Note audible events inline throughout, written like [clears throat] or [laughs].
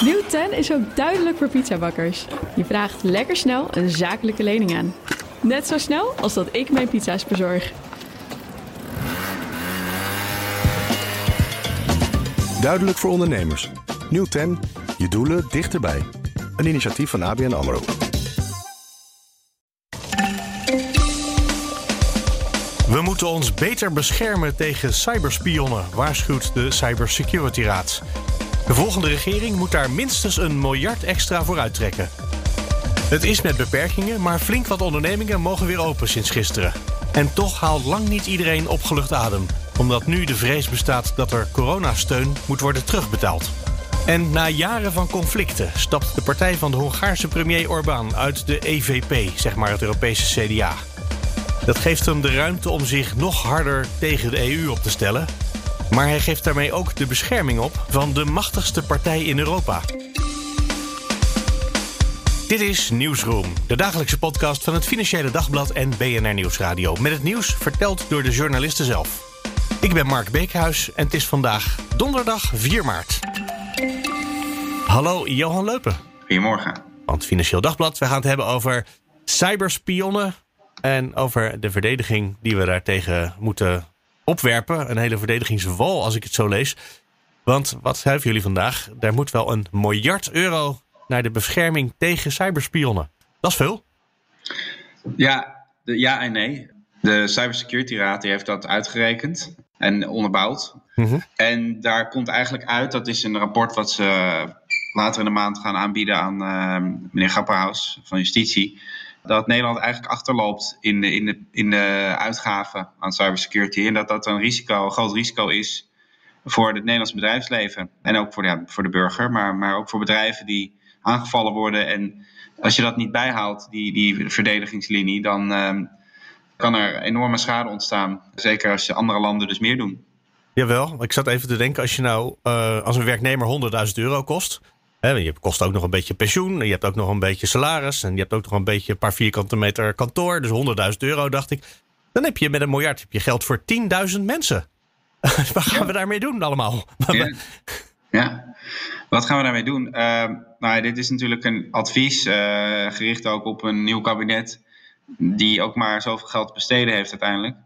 Nieuw 10 is ook duidelijk voor pizzabakkers. Je vraagt lekker snel een zakelijke lening aan. Net zo snel als dat ik mijn pizza's bezorg. Duidelijk voor ondernemers. Nieuw 10. Je doelen dichterbij. Een initiatief van ABN AMRO. We moeten ons beter beschermen tegen cyberspionnen, waarschuwt de Cybersecurity Raad. De volgende regering moet daar minstens een miljard extra voor uittrekken. Het is met beperkingen, maar flink wat ondernemingen mogen weer open sinds gisteren. En toch haalt lang niet iedereen opgelucht adem, omdat nu de vrees bestaat dat er coronasteun moet worden terugbetaald. En na jaren van conflicten stapt de partij van de Hongaarse premier Orbán uit de EVP, zeg maar het Europese CDA. Dat geeft hem de ruimte om zich nog harder tegen de EU op te stellen. Maar hij geeft daarmee ook de bescherming op van de machtigste partij in Europa. Dit is Nieuwsroom, de dagelijkse podcast van het Financiële Dagblad en BNR Nieuwsradio. Met het nieuws verteld door de journalisten zelf. Ik ben Mark Beekhuis en het is vandaag donderdag 4 maart. Hallo Johan Leupen. Goedemorgen. Van het Financieel Dagblad. We gaan het hebben over cyberspionnen, en over de verdediging die we daartegen moeten opwerpen. Een hele verdedigingswal, als ik het zo lees. Want wat schrijven jullie vandaag? Daar moet wel een miljard euro naar de bescherming tegen cyberspionnen. Dat is veel. Ja, de, ja en nee. De Cybersecurity Raad die heeft dat uitgerekend en onderbouwd. Mhm. En daar komt eigenlijk uit, dat is een rapport wat ze later in de maand gaan aanbieden aan uh, meneer Grapperhaus van Justitie dat Nederland eigenlijk achterloopt in de, in de, in de uitgaven aan cybersecurity. En dat dat een risico, een groot risico is voor het Nederlandse bedrijfsleven. En ook voor de, voor de burger, maar, maar ook voor bedrijven die aangevallen worden. En als je dat niet bijhaalt, die, die verdedigingslinie, dan uh, kan er enorme schade ontstaan. Zeker als andere landen dus meer doen. Jawel, ik zat even te denken, als je nou uh, als een werknemer 100.000 euro kost, je kost ook nog een beetje pensioen. Je hebt ook nog een beetje salaris. En je hebt ook nog een beetje een paar vierkante meter kantoor. Dus 100.000 euro, dacht ik. Dan heb je met een miljard heb je geld voor 10.000 mensen. [laughs] Wat gaan we daarmee doen allemaal? Ja. [laughs] ja. wat gaan we daarmee doen? Uh, nou, dit is natuurlijk een advies, uh, gericht ook op een nieuw kabinet, die ook maar zoveel geld besteden heeft uiteindelijk.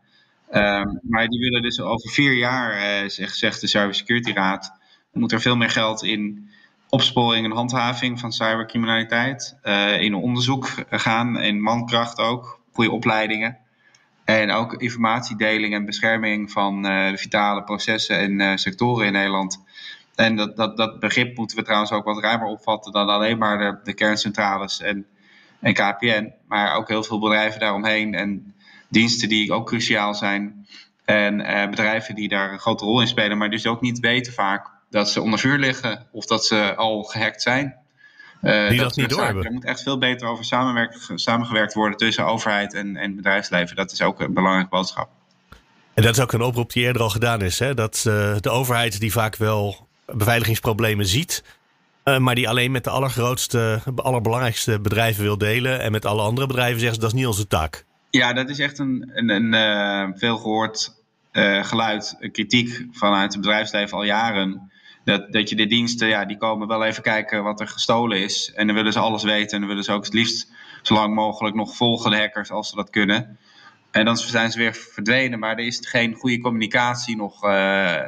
Uh, maar die willen dus over vier jaar, uh, zegt de Cybersecurity Raad, moet er veel meer geld in opsporing en handhaving van cybercriminaliteit. Uh, in onderzoek gaan, in mankracht ook, goede opleidingen. En ook informatiedeling en bescherming van uh, de vitale processen en uh, sectoren in Nederland. En dat, dat, dat begrip moeten we trouwens ook wat ruimer opvatten dan alleen maar de, de kerncentrales en, en KPN. Maar ook heel veel bedrijven daaromheen en diensten die ook cruciaal zijn. En bedrijven die daar een grote rol in spelen, maar dus ook niet weten vaak dat ze onder vuur liggen of dat ze al gehackt zijn. Uh, die dat, dat niet doorhebben. Er moet echt veel beter over samengewerkt worden tussen overheid en, en bedrijfsleven. Dat is ook een belangrijke boodschap. En dat is ook een oproep die eerder al gedaan is. Hè? Dat uh, de overheid die vaak wel beveiligingsproblemen ziet, uh, maar die alleen met de allergrootste, allerbelangrijkste bedrijven wil delen. En met alle andere bedrijven zeggen ze dat is niet onze taak. Ja, dat is echt een, een, een veel gehoord geluid, kritiek vanuit het bedrijfsleven al jaren dat, dat je de diensten, ja, die komen wel even kijken wat er gestolen is. En dan willen ze alles weten. En dan willen ze ook het liefst zo lang mogelijk nog volgen de hackers als ze dat kunnen. En dan zijn ze weer verdwenen, maar er is geen goede communicatie nog. Uh,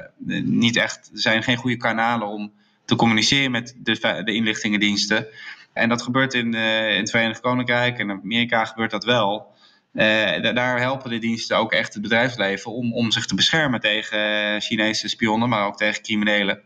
niet echt, er zijn geen goede kanalen om te communiceren met de, inlichtingendiensten. En dat gebeurt in, uh, in het Verenigd Koninkrijk en in Amerika gebeurt dat wel. Uh, daar helpen de diensten ook echt het bedrijfsleven om, om zich te beschermen tegen Chinese spionnen, maar ook tegen criminelen.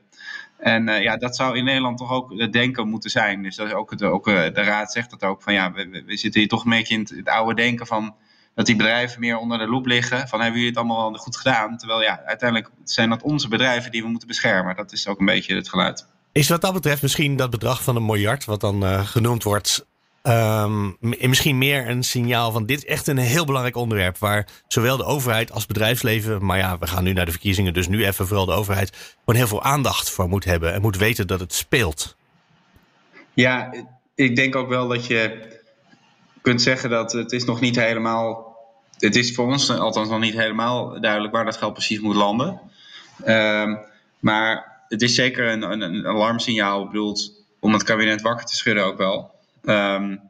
En uh, ja, dat zou in Nederland toch ook het denken moeten zijn. Dus dat is ook, het, ook uh, de raad zegt dat ook. Van ja, we, zitten hier toch een beetje in het, oude denken van dat die bedrijven meer onder de loep liggen. Van hebben jullie het allemaal wel goed gedaan? Terwijl ja, uiteindelijk zijn dat onze bedrijven die we moeten beschermen. Dat is ook een beetje het geluid. Is wat dat betreft misschien dat bedrag van een miljard, wat dan genoemd wordt, Um, misschien meer een signaal van dit is echt een heel belangrijk onderwerp. Waar zowel de overheid als bedrijfsleven. Maar ja, we gaan nu naar de verkiezingen. Dus nu even vooral de overheid. Gewoon heel veel aandacht voor moet hebben. En moet weten dat het speelt. Ja, ik denk ook wel dat je kunt zeggen dat het is nog niet helemaal. Het is voor ons althans nog niet helemaal duidelijk waar dat geld precies moet landen. Um, maar het is zeker een, een, een alarmsignaal. Ik bedoel, om het kabinet wakker te schudden ook wel. Um,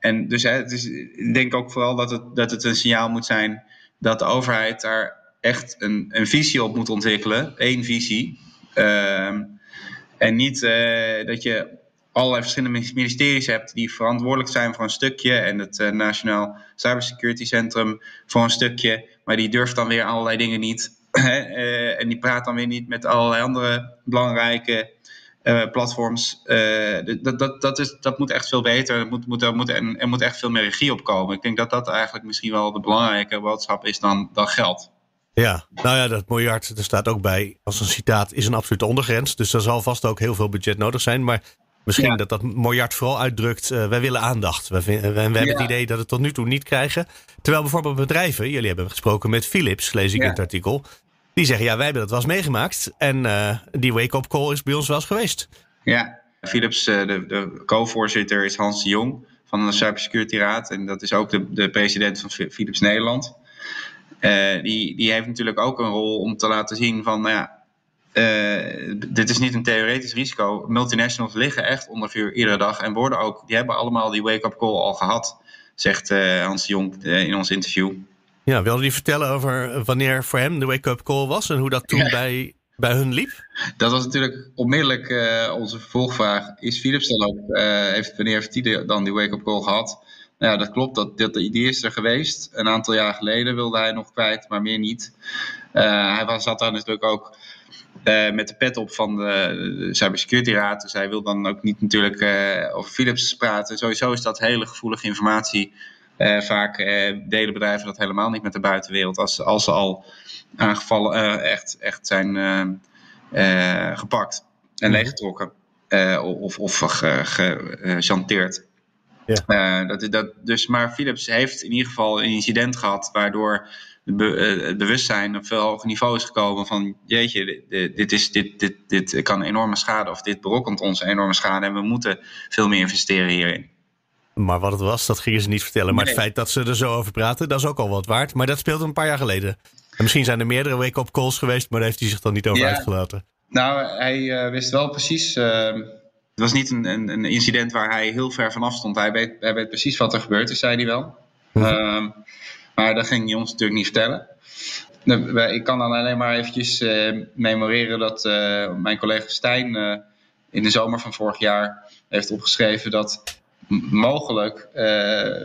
en dus hè, het is, ik denk ook vooral dat het, dat het een signaal moet zijn dat de overheid daar echt een, een visie op moet ontwikkelen. één visie. Uh, en niet uh, dat je allerlei verschillende ministeries hebt die verantwoordelijk zijn voor een stukje. En het uh, Nationaal Cybersecurity Centrum voor een stukje. Maar die durft dan weer allerlei dingen niet. [clears throat] en die praat dan weer niet met allerlei andere belangrijke uh, platforms. dat, dat, dat, is, dat moet echt veel beter. Er moet, moet, er, moet, en, er moet echt veel meer regie op komen. Ik denk dat dat eigenlijk misschien wel de belangrijke boodschap is dan, dan geld. Ja, nou ja, dat miljard, er staat ook bij, als een citaat, is een absolute ondergrens. Dus er zal vast ook heel veel budget nodig zijn. Maar misschien dat dat miljard vooral uitdrukt, uh, wij willen aandacht. We, we, we hebben het idee dat we het tot nu toe niet krijgen. Terwijl bijvoorbeeld bedrijven, jullie hebben gesproken met Philips, lees ik in het artikel. Die zeggen, ja, wij hebben dat wel eens meegemaakt. En uh, die wake-up call is bij ons wel eens geweest. Ja, Philips, uh, de, de co-voorzitter is Hans de Jong van de Cybersecurity Raad. En dat is ook de, de president van Philips Nederland. Uh, die, die heeft natuurlijk ook een rol om te laten zien van, nou ja, dit is niet een theoretisch risico. Multinationals liggen echt onder vuur iedere dag en worden ook, die hebben allemaal die wake-up call al gehad, zegt Hans de Jong in ons interview. Ja, wilde hij vertellen over wanneer voor hem de wake-up call was en hoe dat toen ja. bij, bij hun liep? Dat was natuurlijk onmiddellijk uh, onze vervolgvraag. Is Philips dan ook, heeft, wanneer heeft hij dan die wake-up call gehad? Nou ja, dat klopt. Dat, dat, die is er geweest. Een aantal jaar geleden wilde hij nog kwijt, maar meer niet. Uh, hij was, zat daar natuurlijk ook uh, met de pet op van de, de Cybersecurity Raad. Dus hij wil dan ook niet natuurlijk uh, over Philips praten. Sowieso is dat hele gevoelige informatie. Vaak delen bedrijven dat helemaal niet met de buitenwereld. Als, als ze al aangevallen echt, echt zijn gepakt en mhm. leeggetrokken. of of gechanteerd. Ja. Uh, dat, dat, dus, maar Philips heeft in ieder geval een incident gehad waardoor be, uh, het bewustzijn op veel hoger niveau is gekomen van jeetje, dit, dit, is, dit, dit, dit kan enorme schade of dit berokkent ons enorme schade en we moeten veel meer investeren hierin. Maar wat het was, dat gingen ze niet vertellen. Maar nee. het feit dat ze er zo over praten, dat is ook al wat waard. Maar dat speelde een paar jaar geleden. En misschien zijn er meerdere wake-up calls geweest, maar daar heeft hij zich dan niet over ja. uitgelaten. Nou, hij uh, wist wel precies het was niet een, een, een, incident waar hij heel ver vanaf stond. Hij weet, hij weet precies wat er gebeurd is, zei hij wel. -hmm. um, maar dat ging hij ons natuurlijk niet vertellen. Ik kan dan alleen maar eventjes uh, memoreren dat uh, mijn collega Stijn uh, in de zomer van vorig jaar heeft opgeschreven dat mogelijk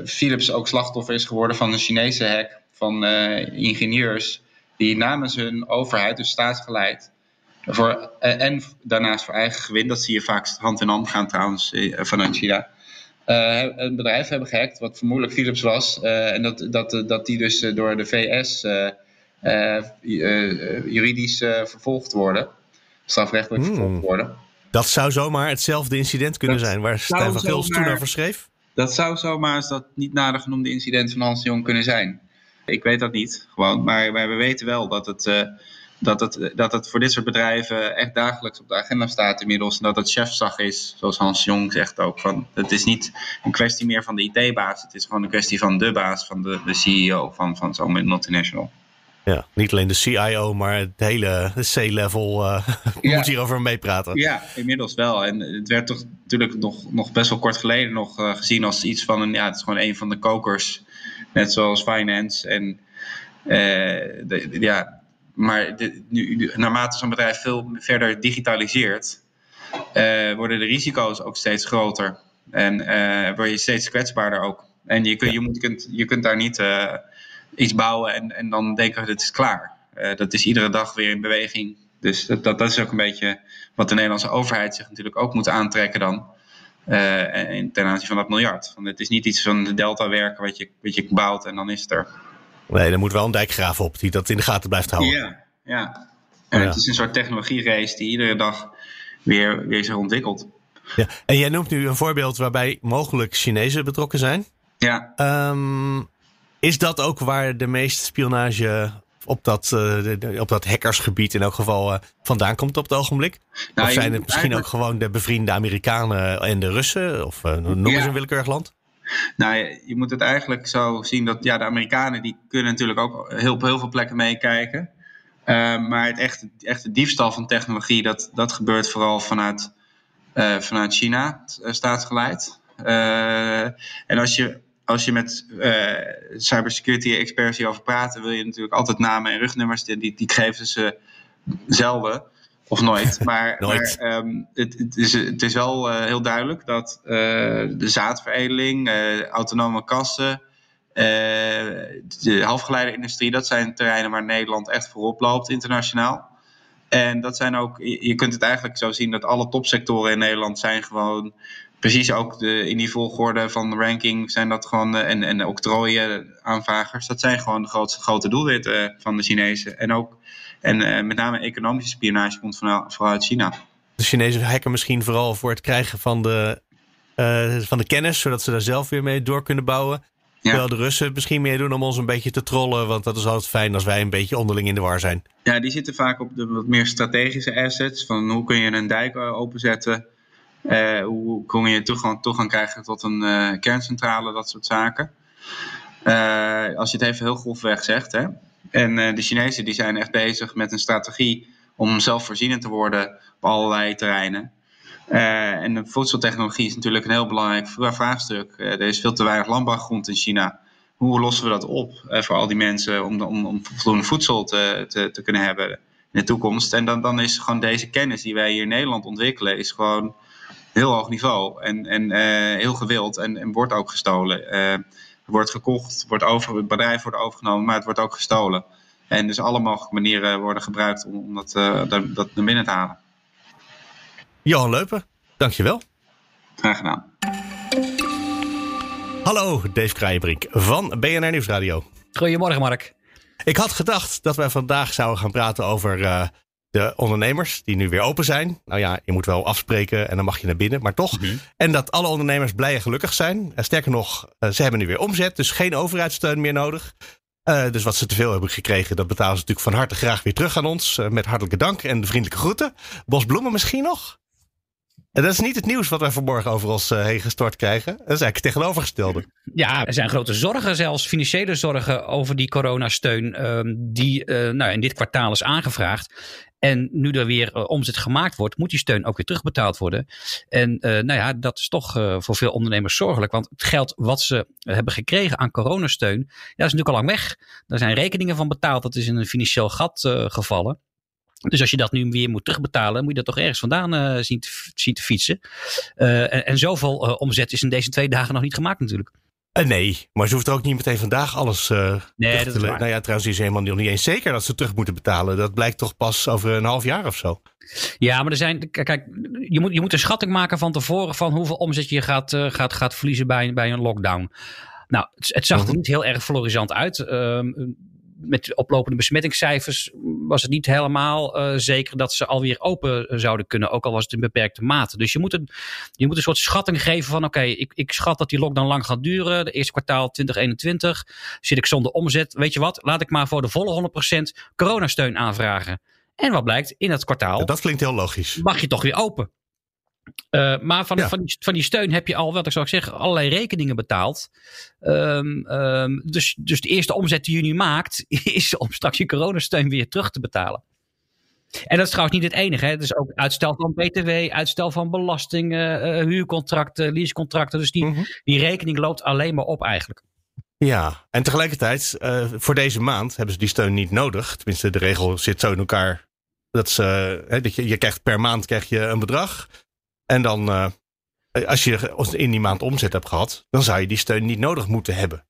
Philips ook slachtoffer is geworden van een Chinese hack van ingenieurs die namens hun overheid, dus staatsgeleid, voor, en daarnaast voor eigen gewin, dat zie je vaak hand in hand gaan trouwens eh, vanuit China. Uh, een bedrijf hebben gehackt, wat vermoedelijk Philips was. Uh, en dat, dat, dat die dus door de VS uh, juridisch vervolgd worden. Strafrechtelijk hmm. vervolgd worden. Dat zou zomaar hetzelfde incident kunnen dat zijn waar Stijn van Gils toen over schreef? Dat zou zomaar eens dat niet nader genoemde incident van Hans de Jong kunnen zijn. Ik weet dat niet, gewoon. Maar, maar we weten wel dat het dat het, dat het voor dit soort bedrijven echt dagelijks op de agenda staat inmiddels. En dat het chefzag is, zoals Hans Jong zegt ook. Van, het is niet een kwestie meer van de IT-baas. Het is gewoon een kwestie van de baas, van de, de CEO van, van zo'n multinational. Ja, niet alleen de CIO, maar het hele C-level uh, [laughs] ja. moet hierover meepraten. Ja, inmiddels wel. En het werd toch natuurlijk nog, nog best wel kort geleden nog uh, gezien als iets van een, ja, het is gewoon een van de kokers. Net zoals finance. En uh, de, ja, maar de, nu, naarmate zo'n bedrijf veel verder digitaliseert, worden de risico's ook steeds groter. En word je steeds kwetsbaarder ook. En je, kun, je, moet, je, kunt, je kunt daar niet iets bouwen en, en dan denken, dit is klaar. dat is iedere dag weer in beweging. Dus dat, dat, dat, is ook een beetje wat de Nederlandse overheid zich natuurlijk ook moet aantrekken dan. ten aanzien van dat miljard. Want het is niet iets van de delta werken wat je, wat je bouwt en dan is het er. Nee, er moet wel een dijkgraaf op die dat in de gaten blijft houden. Ja, ja. En ja. het is een soort technologierace die iedere dag weer, weer zich ontwikkelt. Ja. En jij noemt nu een voorbeeld waarbij mogelijk Chinezen betrokken zijn. Ja. Um, is dat ook waar de meeste spionage op dat, uh, op dat hackersgebied in elk geval uh, vandaan komt op het ogenblik? Nou, of zijn het misschien eigenlijk... ook gewoon de bevriende Amerikanen en de Russen? Of uh, noem eens ja. een willekeurig land? Nou, je, moet het eigenlijk zo zien dat ja, de Amerikanen die kunnen natuurlijk ook heel, op heel veel plekken meekijken. Maar het echte, echte diefstal van technologie, dat, dat gebeurt vooral vanuit vanuit China, staatsgeleid. en als je, als je met cybersecurity experts hierover praat, wil je natuurlijk altijd namen en rugnummers. Die, die geven ze zelden. Of nooit. [laughs] Maar, nooit. maar ehm, het, het, is, het is wel uh, heel duidelijk dat uh, de zaadveredeling, autonome kassen, de halfgeleiderindustrie, dat zijn terreinen waar Nederland echt voorop loopt internationaal. En dat zijn ook, je kunt het eigenlijk zo zien dat alle topsectoren in Nederland zijn gewoon precies ook de, in die volgorde van de ranking zijn dat gewoon, en, en octrooien aanvragers, dat zijn gewoon de grootste grote doelwitten van de Chinezen. En ook en uh, met name economische spionage komt vanuit China. De Chinezen hacken misschien vooral voor het krijgen van de, uh, van de kennis, zodat ze daar zelf weer mee door kunnen bouwen. Ja. Terwijl de Russen het misschien meer doen om ons een beetje te trollen, want dat is altijd fijn als wij een beetje onderling in de war zijn. Ja, die zitten vaak op de wat meer strategische assets. Van hoe kun je een dijk openzetten? Uh, hoe kun je toegang, toegang krijgen tot een uh, kerncentrale, dat soort zaken. Uh, als je het even heel grofweg zegt. Hè. En de Chinezen die zijn echt bezig met een strategie om zelfvoorzienend te worden op allerlei terreinen. En de voedseltechnologie is natuurlijk een heel belangrijk vraagstuk. Er is veel te weinig landbouwgrond in China. Hoe lossen we dat op voor al die mensen om, om, om voldoende voedsel te, te, te, kunnen hebben in de toekomst? En dan, dan is gewoon deze kennis die wij hier in Nederland ontwikkelen, is gewoon heel hoog niveau en, en heel gewild en, en wordt ook gestolen wordt gekocht, wordt over, het bedrijf wordt overgenomen, maar het wordt ook gestolen. En dus alle mogelijke manieren worden gebruikt om, om dat, uh, dat, dat naar binnen te halen. Johan Leupen, dankjewel. Graag gedaan. Hallo, Dave Kraaienbrink van BNR Nieuwsradio. Goedemorgen, Mark. Ik had gedacht dat wij vandaag zouden gaan praten over uh, de ondernemers die nu weer open zijn. Nou ja, je moet wel afspreken en dan mag je naar binnen, maar toch. Mm-hmm. En dat alle ondernemers blij en gelukkig zijn. En sterker nog, uh, ze hebben nu weer omzet, dus geen overheidssteun meer nodig. Uh, dus wat ze te veel hebben gekregen, dat betalen ze natuurlijk van harte graag weer terug aan ons. Uh, met hartelijke dank en de vriendelijke groeten. Bos bloemen misschien nog? En dat is niet het nieuws wat wij vanmorgen over ons uh, heen gestort krijgen. Dat is eigenlijk het tegenovergestelde. Ja, er zijn grote zorgen, zelfs financiële zorgen over die coronasteun. Uh, die uh, nou, in dit kwartaal is aangevraagd. En nu er weer uh, omzet gemaakt wordt, moet die steun ook weer terugbetaald worden. En nou ja, dat is toch voor veel ondernemers zorgelijk. Want het geld wat ze hebben gekregen aan coronasteun, ja, dat is natuurlijk al lang weg. Daar zijn rekeningen van betaald. Dat is in een financieel gat gevallen. Dus als je dat nu weer moet terugbetalen, moet je dat toch ergens vandaan zien, te, fietsen. En, zoveel omzet is in deze twee dagen nog niet gemaakt natuurlijk. Nee, maar ze hoeft er ook niet meteen vandaag alles nee, dat te Nou ja, trouwens is helemaal nog niet eens zeker dat ze terug moeten betalen. Dat blijkt toch pas over een half jaar of zo. Ja, maar er zijn. Kijk, je moet, je moet een schatting maken van tevoren van hoeveel omzet je gaat, gaat, gaat verliezen bij, bij een lockdown. Nou, het, het zag er niet heel erg florisant uit. Ehm, met oplopende besmettingscijfers was het niet helemaal uh, zeker dat ze alweer open zouden kunnen, ook al was het in beperkte mate. Dus je moet een, je moet een soort schatting geven van oké, okay, ik, ik schat dat die lockdown lang gaat duren, de eerste kwartaal 2021, zit ik zonder omzet. Weet je wat, laat ik maar voor de volle 100% coronasteun aanvragen. En wat blijkt, in dat kwartaal. Ja, dat klinkt heel logisch. Mag je toch weer open. Uh, maar van, ja. van, die, van die steun heb je al, wat ik zou zeggen, allerlei rekeningen betaald. Um, um, dus, dus de eerste omzet die je nu maakt, [laughs] is om straks je coronasteun weer terug te betalen. En dat is trouwens niet het enige. Hè. Het is ook uitstel van BTW, uitstel van belastingen, uh, huurcontracten, leasecontracten. Dus die, mm -hmm. die rekening loopt alleen maar op eigenlijk. Ja, en tegelijkertijd, uh, voor deze maand hebben ze die steun niet nodig. Tenminste, de regel zit zo in elkaar. Dat, dat je, je krijgt per maand krijg je een bedrag. En dan, uh, als je in die maand omzet hebt gehad, dan zou je die steun niet nodig moeten hebben.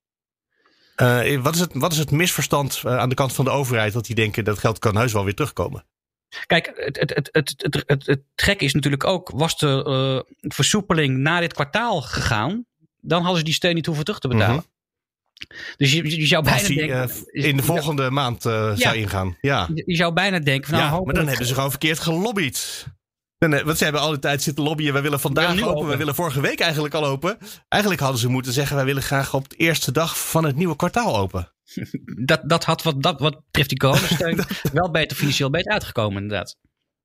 Uh, wat, is het, wat is het misverstand aan de kant van de overheid dat die denken dat geld kan heus wel weer terugkomen? Kijk, het, het, het, het, het, het, het gek is natuurlijk ook, was de uh, versoepeling na dit kwartaal gegaan, dan hadden ze die steun niet hoeven terug te betalen. Mm -hmm. Dus je, je zou bijna die, denken. Uh, in de volgende ja, maand uh, ja, zou ingaan. Ja. Je, je, zou bijna denken. Van, nou, ja, maar dan hebben ze gewoon verkeerd gelobbyd. Want ze hebben al die tijd zitten lobbyen. Wij willen vandaag open. open. Wij willen vorige week eigenlijk al open. Eigenlijk hadden ze moeten zeggen: wij willen graag op de eerste dag van het nieuwe kwartaal open. [laughs] Dat, dat had wat, dat, wat betreft die coronasteun [laughs] wel beter financieel beter uitgekomen, inderdaad.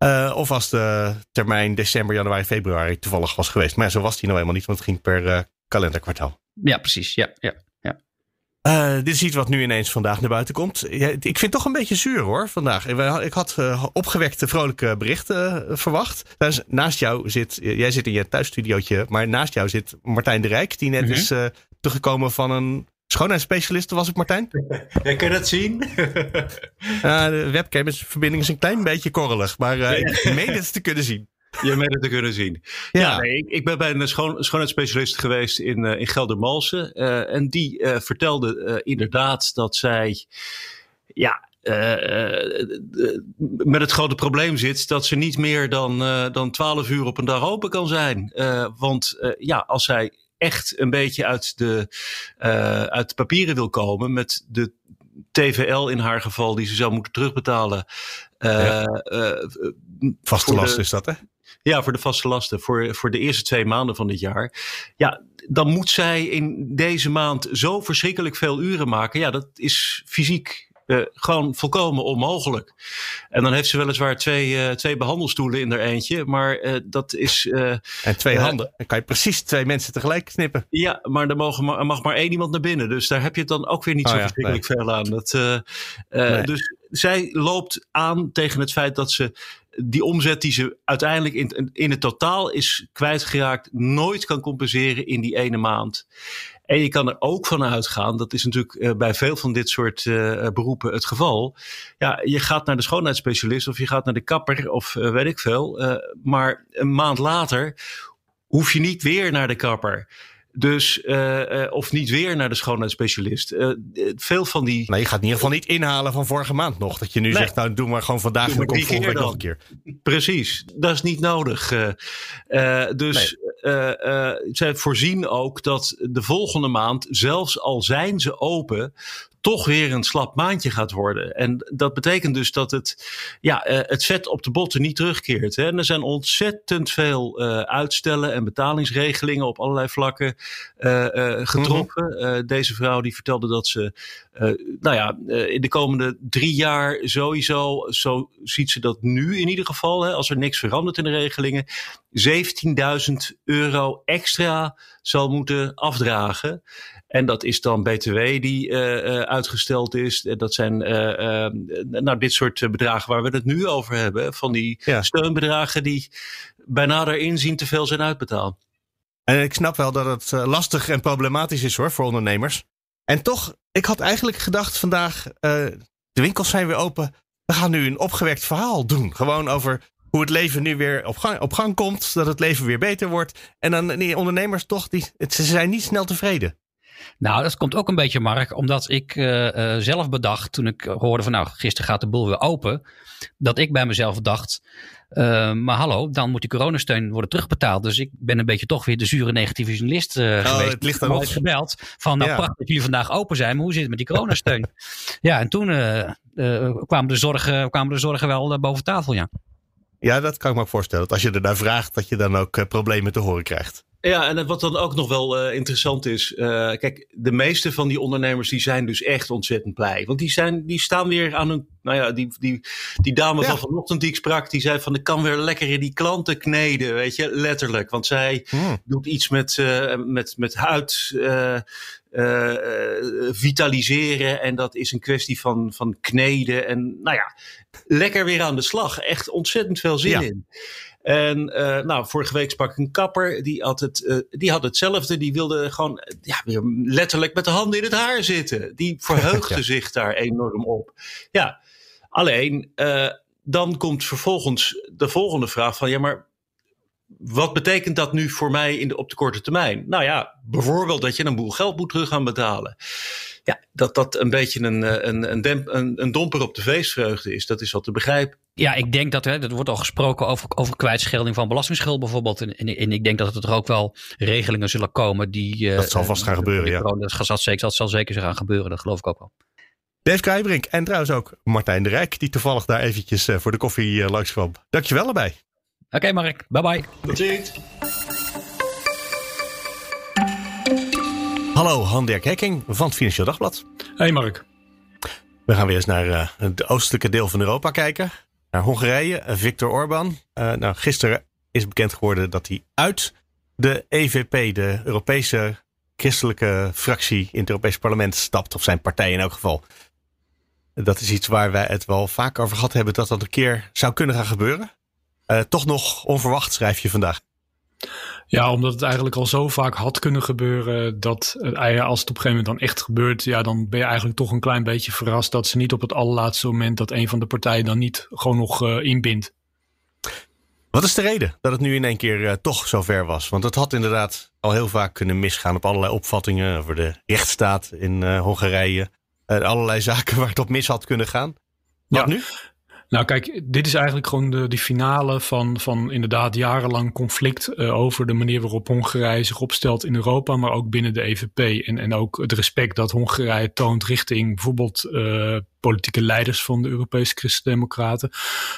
Uh, of als de termijn december, januari, februari toevallig was geweest. Maar zo was die nou helemaal niet, want het ging per uh, kalenderkwartaal. Ja, precies. Ja, ja. Uh, dit is iets wat nu ineens vandaag naar buiten komt. Ja, ik vind het toch een beetje zuur hoor, vandaag. Ik had uh, opgewekte, vrolijke berichten uh, verwacht. Dus naast jou zit, jij zit in je thuisstudiootje, maar naast jou zit Martijn de Rijk, die net -hmm. is teruggekomen van een schoonheidsspecialist. Was het Martijn? Jij kan het zien. [laughs] de webcam-verbinding is een klein beetje korrelig, maar ik meen het te kunnen zien. Je het te kunnen zien. Ja, ja nee, ik, ik, ben bij een schoon, schoonheidsspecialist geweest in, uh, in Geldermalsen. Uh, en die uh, vertelde inderdaad dat zij ja, met het grote probleem zit dat ze niet meer dan, dan 12 uur op een dag open kan zijn. want ja, als zij echt een beetje uit de, uit de papieren wil komen met de TVL in haar geval die ze zou moeten terugbetalen. Ja. Vaste last is dat hè? Ja, voor de vaste lasten. Voor, voor de eerste twee maanden van dit jaar. Ja, dan moet zij in deze maand zo verschrikkelijk veel uren maken. Ja, dat is fysiek uh, gewoon volkomen onmogelijk. En dan heeft ze weliswaar twee, uh, twee behandelstoelen in haar eentje, maar uh, dat is. en twee handen. Dan kan je precies twee mensen tegelijk knippen. Ja, maar er, mogen, er mag maar één iemand naar binnen. Dus daar heb je het dan ook weer niet oh, zo ja, verschrikkelijk nee. veel aan. Dat, nee. Dus zij loopt aan tegen het feit dat ze die omzet die ze uiteindelijk in, in het totaal is kwijtgeraakt, nooit kan compenseren in die ene maand. En je kan er ook van uitgaan, dat is natuurlijk uh, bij veel van dit soort uh, beroepen het geval. Ja, je gaat naar de schoonheidsspecialist of je gaat naar de kapper of weet ik veel. maar een maand later hoef je niet weer naar de kapper. Dus, uh, uh, of niet weer naar de schoonheidsspecialist. Uh, veel van die. Nee, je gaat in ieder geval niet inhalen van vorige maand nog. Dat je nu nee. zegt, nou doe maar gewoon vandaag en komt volgende week nog een keer. Precies, dat is niet nodig. dus nee. zij voorzien ook dat de volgende maand, zelfs al zijn ze open, toch weer een slap maandje gaat worden. En dat betekent dus dat het, ja, het vet op de botten niet terugkeert. Hè. En er zijn ontzettend veel uh, uitstellen en betalingsregelingen op allerlei vlakken uh, uh, getroffen. Mm -hmm. deze vrouw die vertelde dat ze, nou ja, in de komende drie jaar sowieso, zo ziet ze dat nu in ieder geval, hè, als er niks verandert in de regelingen, 17.000 euro extra zal moeten afdragen. En dat is dan BTW die uh, uh, uitgesteld is. Dat zijn uh, nou, dit soort bedragen waar we het nu over hebben. Van die ja. steunbedragen die bij nader inzien te veel zijn uitbetaald. En ik snap wel dat het lastig en problematisch is hoor voor ondernemers. En toch, ik had eigenlijk gedacht vandaag, de winkels zijn weer open. We gaan nu een opgewekt verhaal doen. Gewoon over hoe het leven nu weer op gang, op gang komt. Dat het leven weer beter wordt. En dan die ondernemers toch, die, ze zijn niet snel tevreden. Nou, dat komt ook een beetje, Mark, omdat ik uh, uh, zelf bedacht toen ik hoorde van nou, gisteren gaat de boel weer open. Dat ik bij mezelf dacht, uh, maar hallo, dan moet die coronasteun worden terugbetaald. Dus ik ben een beetje toch weer de zure negatieve journalist oh, geweest. Het ligt aan gebeld van nou ja. prachtig dat jullie vandaag open zijn, maar hoe zit het met die coronasteun? [laughs] ja, en toen kwamen, de zorgen, kwamen de zorgen wel boven tafel, ja. Ja, dat kan ik me ook voorstellen. Dat als je er naar vraagt, dat je dan ook problemen te horen krijgt. Ja, en wat dan ook nog wel uh, interessant is. Uh, kijk, de meeste van die ondernemers die zijn dus echt ontzettend blij. Want die, zijn, die staan weer aan een. Nou ja, die, die, die dame ja. van vanochtend die ik sprak, die zei van ik kan weer lekker in die klanten kneden, weet je, letterlijk. Want zij hmm. doet iets met, uh, met, met huid. Uh, vitaliseren. En dat is een kwestie van, van kneden. En nou ja, lekker weer aan de slag. Echt ontzettend veel zin ja. in. En uh, nou, vorige week sprak ik een kapper, die had, het, uh, die had hetzelfde. Die wilde gewoon ja, weer letterlijk met de handen in het haar zitten. Die verheugde [laughs] ja. zich daar enorm op. Ja, alleen uh, dan komt vervolgens de volgende vraag van... ja, maar wat betekent dat nu voor mij in de, op de korte termijn? Nou ja, bijvoorbeeld dat je een boel geld moet terug gaan betalen. Ja, dat dat een beetje een, een, een, demp, een, een domper op de feestvreugde is, dat is wat te begrijpen. Ja, ik denk dat hè, er wordt al gesproken over, over kwijtschelding van belastingsschuld bijvoorbeeld. En, en, en ik denk dat er ook wel regelingen zullen komen die. Dat zal vast gaan gebeuren, ja. Dat zal, zeker, dat zal zeker gaan gebeuren, dat geloof ik ook wel. Dave Krijbrink en trouwens ook Martijn de Rijk, die toevallig daar eventjes voor de koffie uh, langs kwam. Dankjewel erbij. Oké, okay, Mark. Bye bye. Tot ziens. Hallo, Han-Dirk Hekking van het Financieel Dagblad. Hey Mark. We gaan weer eens naar uh, het oostelijke deel van Europa kijken. Naar Hongarije, Viktor Orban. Uh, nou, gisteren is bekend geworden dat hij uit de EVP, de Europese christelijke fractie in het Europees Parlement stapt, of zijn partij in elk geval. Dat is iets waar wij het wel vaak over gehad hebben dat dat een keer zou kunnen gaan gebeuren. Uh, toch nog onverwacht schrijf je vandaag. Ja, omdat het eigenlijk al zo vaak had kunnen gebeuren dat als het op een gegeven moment dan echt gebeurt, ja, dan ben je eigenlijk toch een klein beetje verrast dat ze niet op het allerlaatste moment dat een van de partijen dan niet gewoon nog uh, inbindt. Wat is de reden dat het nu in één keer uh, toch zover was? Want het had inderdaad al heel vaak kunnen misgaan op allerlei opvattingen over de rechtsstaat in uh, Hongarije. Allerlei zaken [laughs] waar het op mis had kunnen gaan. Wat ja. nu? Nou, kijk, dit is eigenlijk gewoon de, die finale van, van inderdaad jarenlang conflict uh, over de manier waarop Hongarije zich opstelt in Europa, maar ook binnen de EVP. En, en ook het respect dat Hongarije toont richting bijvoorbeeld uh, politieke leiders van de Europese Christen-Democraten.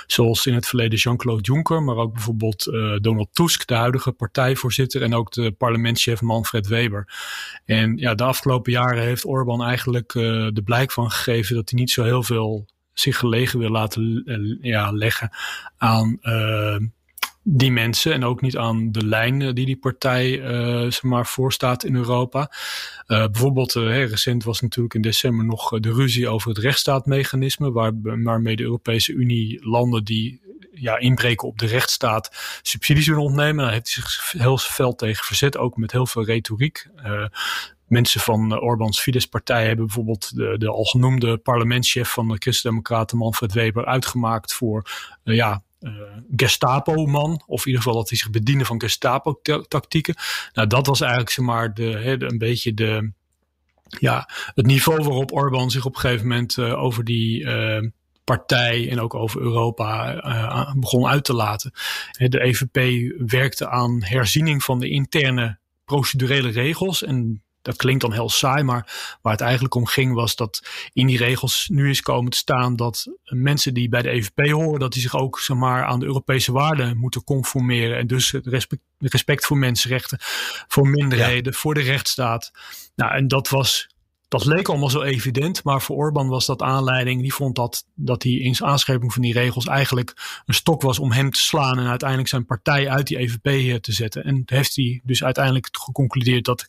Zoals in het verleden Jean-Claude Juncker, maar ook bijvoorbeeld uh, Donald Tusk, de huidige partijvoorzitter, en ook de parlementschef Manfred Weber. En ja, de afgelopen jaren heeft Orbán eigenlijk de blijk van gegeven dat hij niet zo heel veel zich gelegen wil laten eh, ja, leggen aan uh, die mensen en ook niet aan de lijn die die partij uh, zeg maar voorstaat in Europa. Bijvoorbeeld, recent was natuurlijk in december nog de ruzie over het rechtsstaatmechanisme, waar, waarmee de Europese Unie landen die ja, inbreken op de rechtsstaat subsidies willen ontnemen. Daar heeft hij zich heel fel tegen verzet, ook met heel veel retoriek mensen van uh, Orbans Fidesz-partij hebben bijvoorbeeld de, de al genoemde parlementschef van de Christen-Democraten Manfred Weber uitgemaakt voor uh, ja, uh, Gestapo-man. Of in ieder geval dat hij zich bediende van Gestapo-tactieken. Nou, dat was eigenlijk zeg de, een beetje de, ja, het niveau waarop Orbán zich op een gegeven moment over die partij en ook over Europa begon uit te laten. De EVP werkte aan herziening van de interne procedurele regels. En dat klinkt dan heel saai, maar waar het eigenlijk om ging was dat in die regels nu is komen te staan dat mensen die bij de EVP horen, dat die zich ook zeg maar, aan de Europese waarden moeten conformeren. En dus het respect, respect voor mensenrechten, voor minderheden, voor de rechtsstaat. Nou, en dat was dat leek allemaal zo evident, maar voor Orbán was dat aanleiding. Die vond dat, dat hij in zijn aanscherping van die regels eigenlijk een stok was om hem te slaan en uiteindelijk zijn partij uit die EVP te zetten. En heeft hij dus uiteindelijk geconcludeerd dat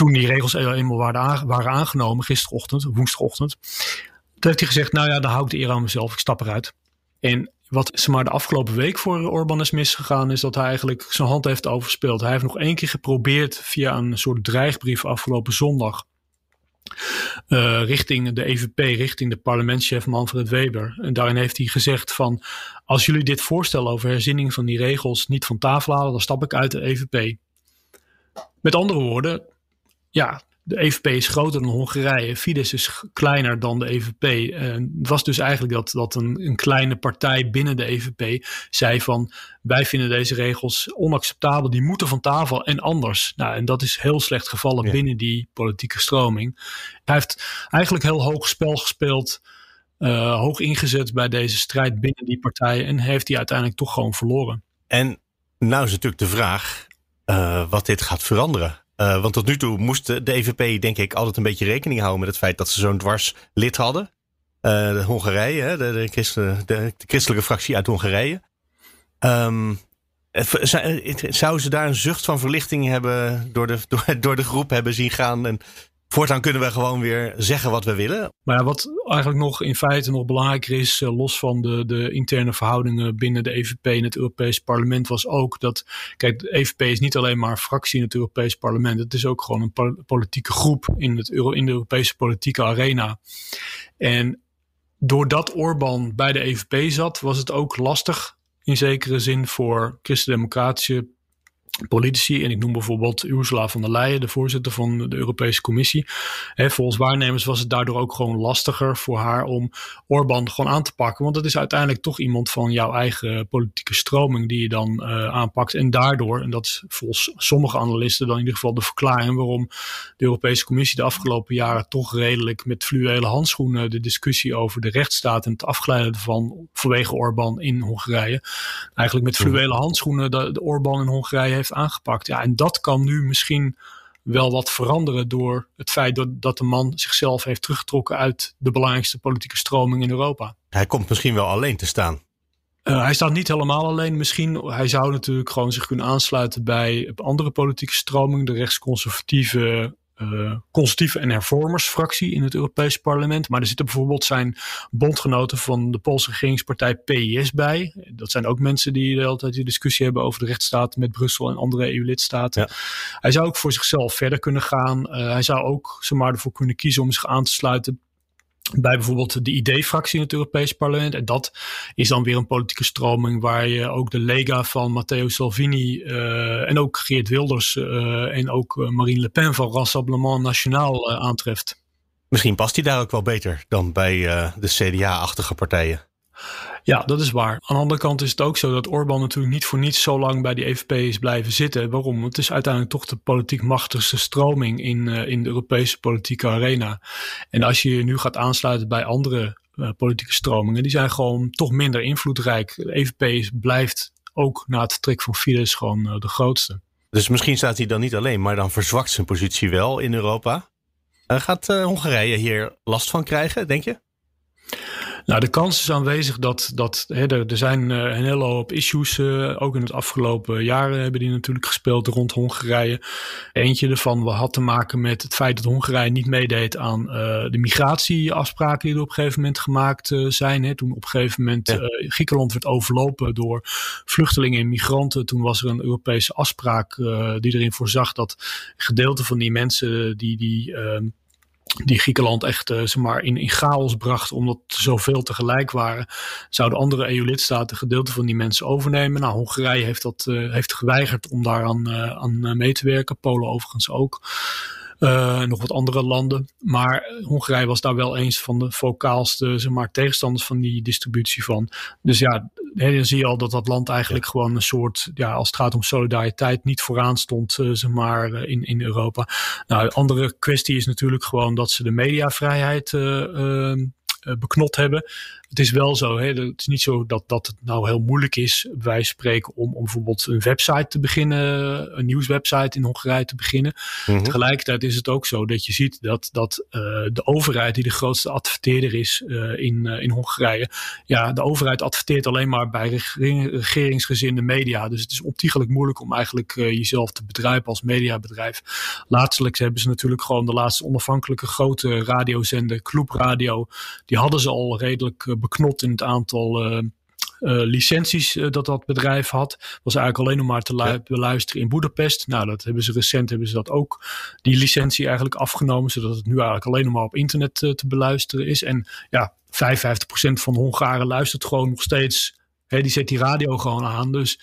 toen die regels eenmaal waren, aangenomen, gisterochtend, woensdagochtend, toen heeft hij gezegd, nou ja, dan hou ik de eer aan mezelf, ik stap eruit. En wat zeg maar, de afgelopen week voor Orbán is misgegaan, is dat hij eigenlijk zijn hand heeft overspeeld. Hij heeft nog één keer geprobeerd via een soort dreigbrief afgelopen zondag. Uh, richting de EVP, richting de parlementschef Manfred Weber. En daarin heeft hij gezegd van, als jullie dit voorstel over herzinning van die regels niet van tafel halen, dan stap ik uit de EVP. Met andere woorden, ja, de EVP is groter dan Hongarije. Fidesz is kleiner dan de EVP. En het was dus eigenlijk dat, dat een, een kleine partij binnen de EVP zei van wij vinden deze regels onacceptabel, die moeten van tafel en anders. Nou, en dat is heel slecht gevallen binnen die politieke stroming. Hij heeft eigenlijk heel hoog spel gespeeld, uh, hoog ingezet bij deze strijd binnen die partij en heeft hij uiteindelijk toch gewoon verloren. En nou is natuurlijk de vraag uh, wat dit gaat veranderen. Uh, want tot nu toe moest de EVP, denk ik, altijd een beetje rekening houden met het feit dat ze zo'n dwarslid hadden. Uh, de Hongarije, de, de, de, christelijke fractie uit Hongarije. Um, zou ze daar een zucht van verlichting hebben door de, [laughs] door, door de groep hebben zien gaan? En Voortaan kunnen we gewoon weer zeggen wat we willen. Maar ja, wat eigenlijk nog in feite nog belangrijker is, eh, los van de, de interne verhoudingen binnen de EVP en het Europees Parlement, was ook dat, kijk, de EVP is niet alleen maar een fractie in het Europees Parlement, het is ook gewoon een politieke groep in, het Euro, in de Europese politieke arena. En doordat Orbán bij de EVP zat, was het ook lastig in zekere zin voor christendemocratische politici. En ik noem bijvoorbeeld Ursula von der Leyen, de voorzitter van de Europese Commissie. He, volgens waarnemers was het daardoor ook gewoon lastiger voor haar om Orbán gewoon aan te pakken. Want dat is uiteindelijk toch iemand van jouw eigen politieke stroming die je dan uh, aanpakt. En daardoor, en dat is volgens sommige analisten dan in ieder geval de verklaring waarom de Europese Commissie de afgelopen jaren toch redelijk met fluwele handschoenen de discussie over de rechtsstaat en het afgeleiden van vanwege Orbán in Hongarije. Eigenlijk met fluwele handschoenen de, de Orbán in Hongarije heeft aangepakt. Ja, en dat kan nu misschien wel wat veranderen door het feit dat, dat de man zichzelf heeft teruggetrokken uit de belangrijkste politieke stroming in Europa. Hij komt misschien wel alleen te staan. Uh, hij staat niet helemaal alleen. Misschien, hij zou natuurlijk gewoon zich kunnen aansluiten bij andere politieke stromingen. De rechtsconservatieve uh, conservatieve en hervormersfractie in het Europees parlement. Maar er zitten bijvoorbeeld zijn bondgenoten van de Poolse regeringspartij PIS bij. Dat zijn ook mensen die de hele tijd die discussie hebben over de rechtsstaat met Brussel en andere EU-lidstaten. Ja. Hij zou ook voor zichzelf verder kunnen gaan. Uh, hij zou ook zomaar ervoor kunnen kiezen om zich aan te sluiten bij bijvoorbeeld de ID-fractie in het Europees Parlement. En dat is dan weer een politieke stroming waar je ook de Lega van Matteo Salvini uh, en ook Geert Wilders uh, en ook Marine Le Pen van Rassemblement Nationaal uh, aantreft. Misschien past hij daar ook wel beter dan bij de CDA-achtige partijen. Ja, dat is waar. Aan de andere kant is het ook zo dat Orbán natuurlijk niet voor niets zo lang bij die EVP is blijven zitten. Waarom? Het is uiteindelijk toch de politiek machtigste stroming in, uh, in de Europese politieke arena. En als je je nu gaat aansluiten bij andere uh, politieke stromingen, die zijn gewoon toch minder invloedrijk. De EVP blijft ook na het vertrek van Fidesz gewoon uh, de grootste. Dus misschien staat hij dan niet alleen, maar dan verzwakt zijn positie wel in Europa. gaat Hongarije hier last van krijgen, denk je? Nou, de kans is aanwezig dat, dat hè, er, er zijn uh, een hele hoop issues, uh, ook in het afgelopen jaren hebben die natuurlijk gespeeld rond Hongarije. Eentje ervan had te maken met het feit dat Hongarije niet meedeed aan uh, de migratieafspraken die er op een gegeven moment gemaakt zijn. Hè. Toen op een gegeven moment ja. Griekenland werd overlopen door vluchtelingen en migranten. Toen was er een Europese afspraak die erin voorzag dat gedeelte van die mensen die, die ehm, die Griekenland echt uh, zeg maar in, in chaos bracht omdat zoveel tegelijk waren, zouden andere EU-lidstaten gedeelte van die mensen overnemen. Nou, Hongarije heeft dat uh, heeft geweigerd om daaraan uh, aan mee te werken, Polen overigens ook. Uh, nog wat andere landen. Maar Hongarije was daar wel eens van de vocaalste zeg maar, tegenstanders van die distributie van. Dus ja, dan zie je al dat dat land eigenlijk ja. gewoon een soort, ja, als het gaat om solidariteit, niet vooraan stond, uh, zeg maar, in, in Europa. Nou, een andere kwestie is natuurlijk gewoon dat ze de mediavrijheid uh, beknot hebben het is wel zo, hè, het is niet zo dat, dat het nou heel moeilijk is, wij spreken, om, om bijvoorbeeld een website te beginnen, een nieuwswebsite in Hongarije te beginnen. Mm-hmm. Tegelijkertijd is het ook zo dat je ziet dat, dat uh, de overheid, die de grootste adverteerder is uh, in, uh, in Hongarije, ja, de overheid adverteert alleen maar bij regering, regeringsgezinde media. Dus het is ontiegelijk moeilijk om eigenlijk jezelf te bedrijven als mediabedrijf. Laatstelijk hebben ze natuurlijk gewoon de laatste onafhankelijke grote radiozender, Club Radio, die hadden ze al redelijk beknot in het aantal uh, uh, licenties uh, dat dat bedrijf had. Was eigenlijk alleen nog maar te lu- ja. beluisteren in Boedapest. Nou, dat hebben ze recent hebben ze dat ook, die licentie eigenlijk afgenomen, zodat het nu eigenlijk alleen nog maar op internet te beluisteren is. En ja, 55% van de Hongaren luistert gewoon nog steeds. Hè, die zet die radio gewoon aan. Dus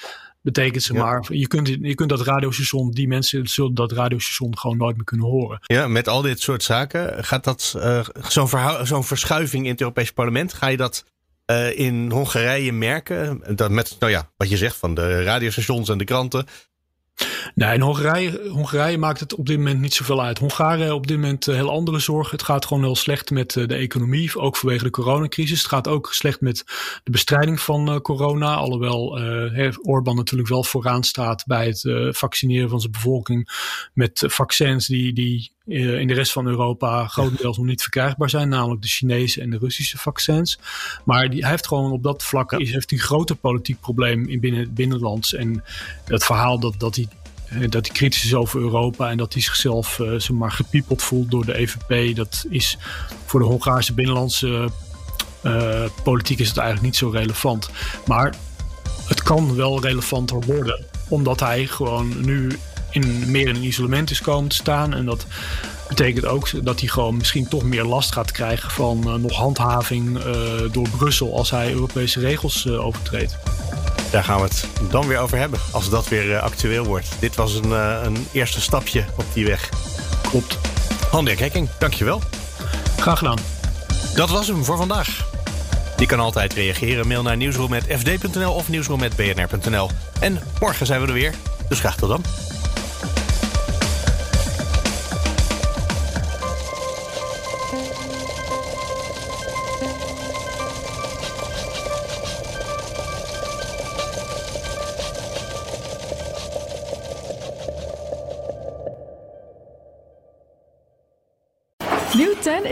betekent ze ja. maar, je kunt, je kunt dat radiostation, die mensen zullen dat radiostation gewoon nooit meer kunnen horen. Ja, met al dit soort zaken, gaat dat uh, zo'n zo'n verschuiving in het Europees Parlement, ga je dat uh, in Hongarije merken? Dat met, nou ja, wat je zegt van de radiostations en de kranten. Nee, in Hongarije, Hongarije maakt het op dit moment niet zoveel uit. Hongaren op dit moment uh, heel andere zorgen. Het gaat gewoon heel slecht met uh, de economie, ook vanwege de coronacrisis. Het gaat ook slecht met de bestrijding van uh, corona. Alhoewel Orbán natuurlijk wel vooraan staat bij het vaccineren van zijn bevolking met vaccins die, die in de rest van Europa grotendeels nog niet verkrijgbaar zijn, namelijk de Chinese en de Russische vaccins. Maar die, hij heeft gewoon op dat vlak is, heeft een groter politiek probleem in binnen, binnenlands. En het verhaal dat, dat hij dat hij kritisch is over Europa en dat hij zichzelf uh, zeg maar, gepiepeld voelt door de EVP. Dat is voor de Hongaarse binnenlandse uh, politiek is het eigenlijk niet zo relevant. Maar het kan wel relevanter worden, omdat hij gewoon nu in, meer in isolement is komen te staan. En dat betekent ook dat hij gewoon misschien toch meer last gaat krijgen van uh, nog handhaving door Brussel als hij Europese regels overtreedt. Daar gaan we het dan weer over hebben, als dat weer actueel wordt. Dit was een, een eerste stapje op die weg. Klopt. Handirk Hekking, dankjewel. Graag gedaan. Dat was hem voor vandaag. Je kan altijd reageren. Mail naar nieuwsroom.fd.nl of nieuwsroom.bnr.nl. En morgen zijn we er weer. Dus graag tot dan.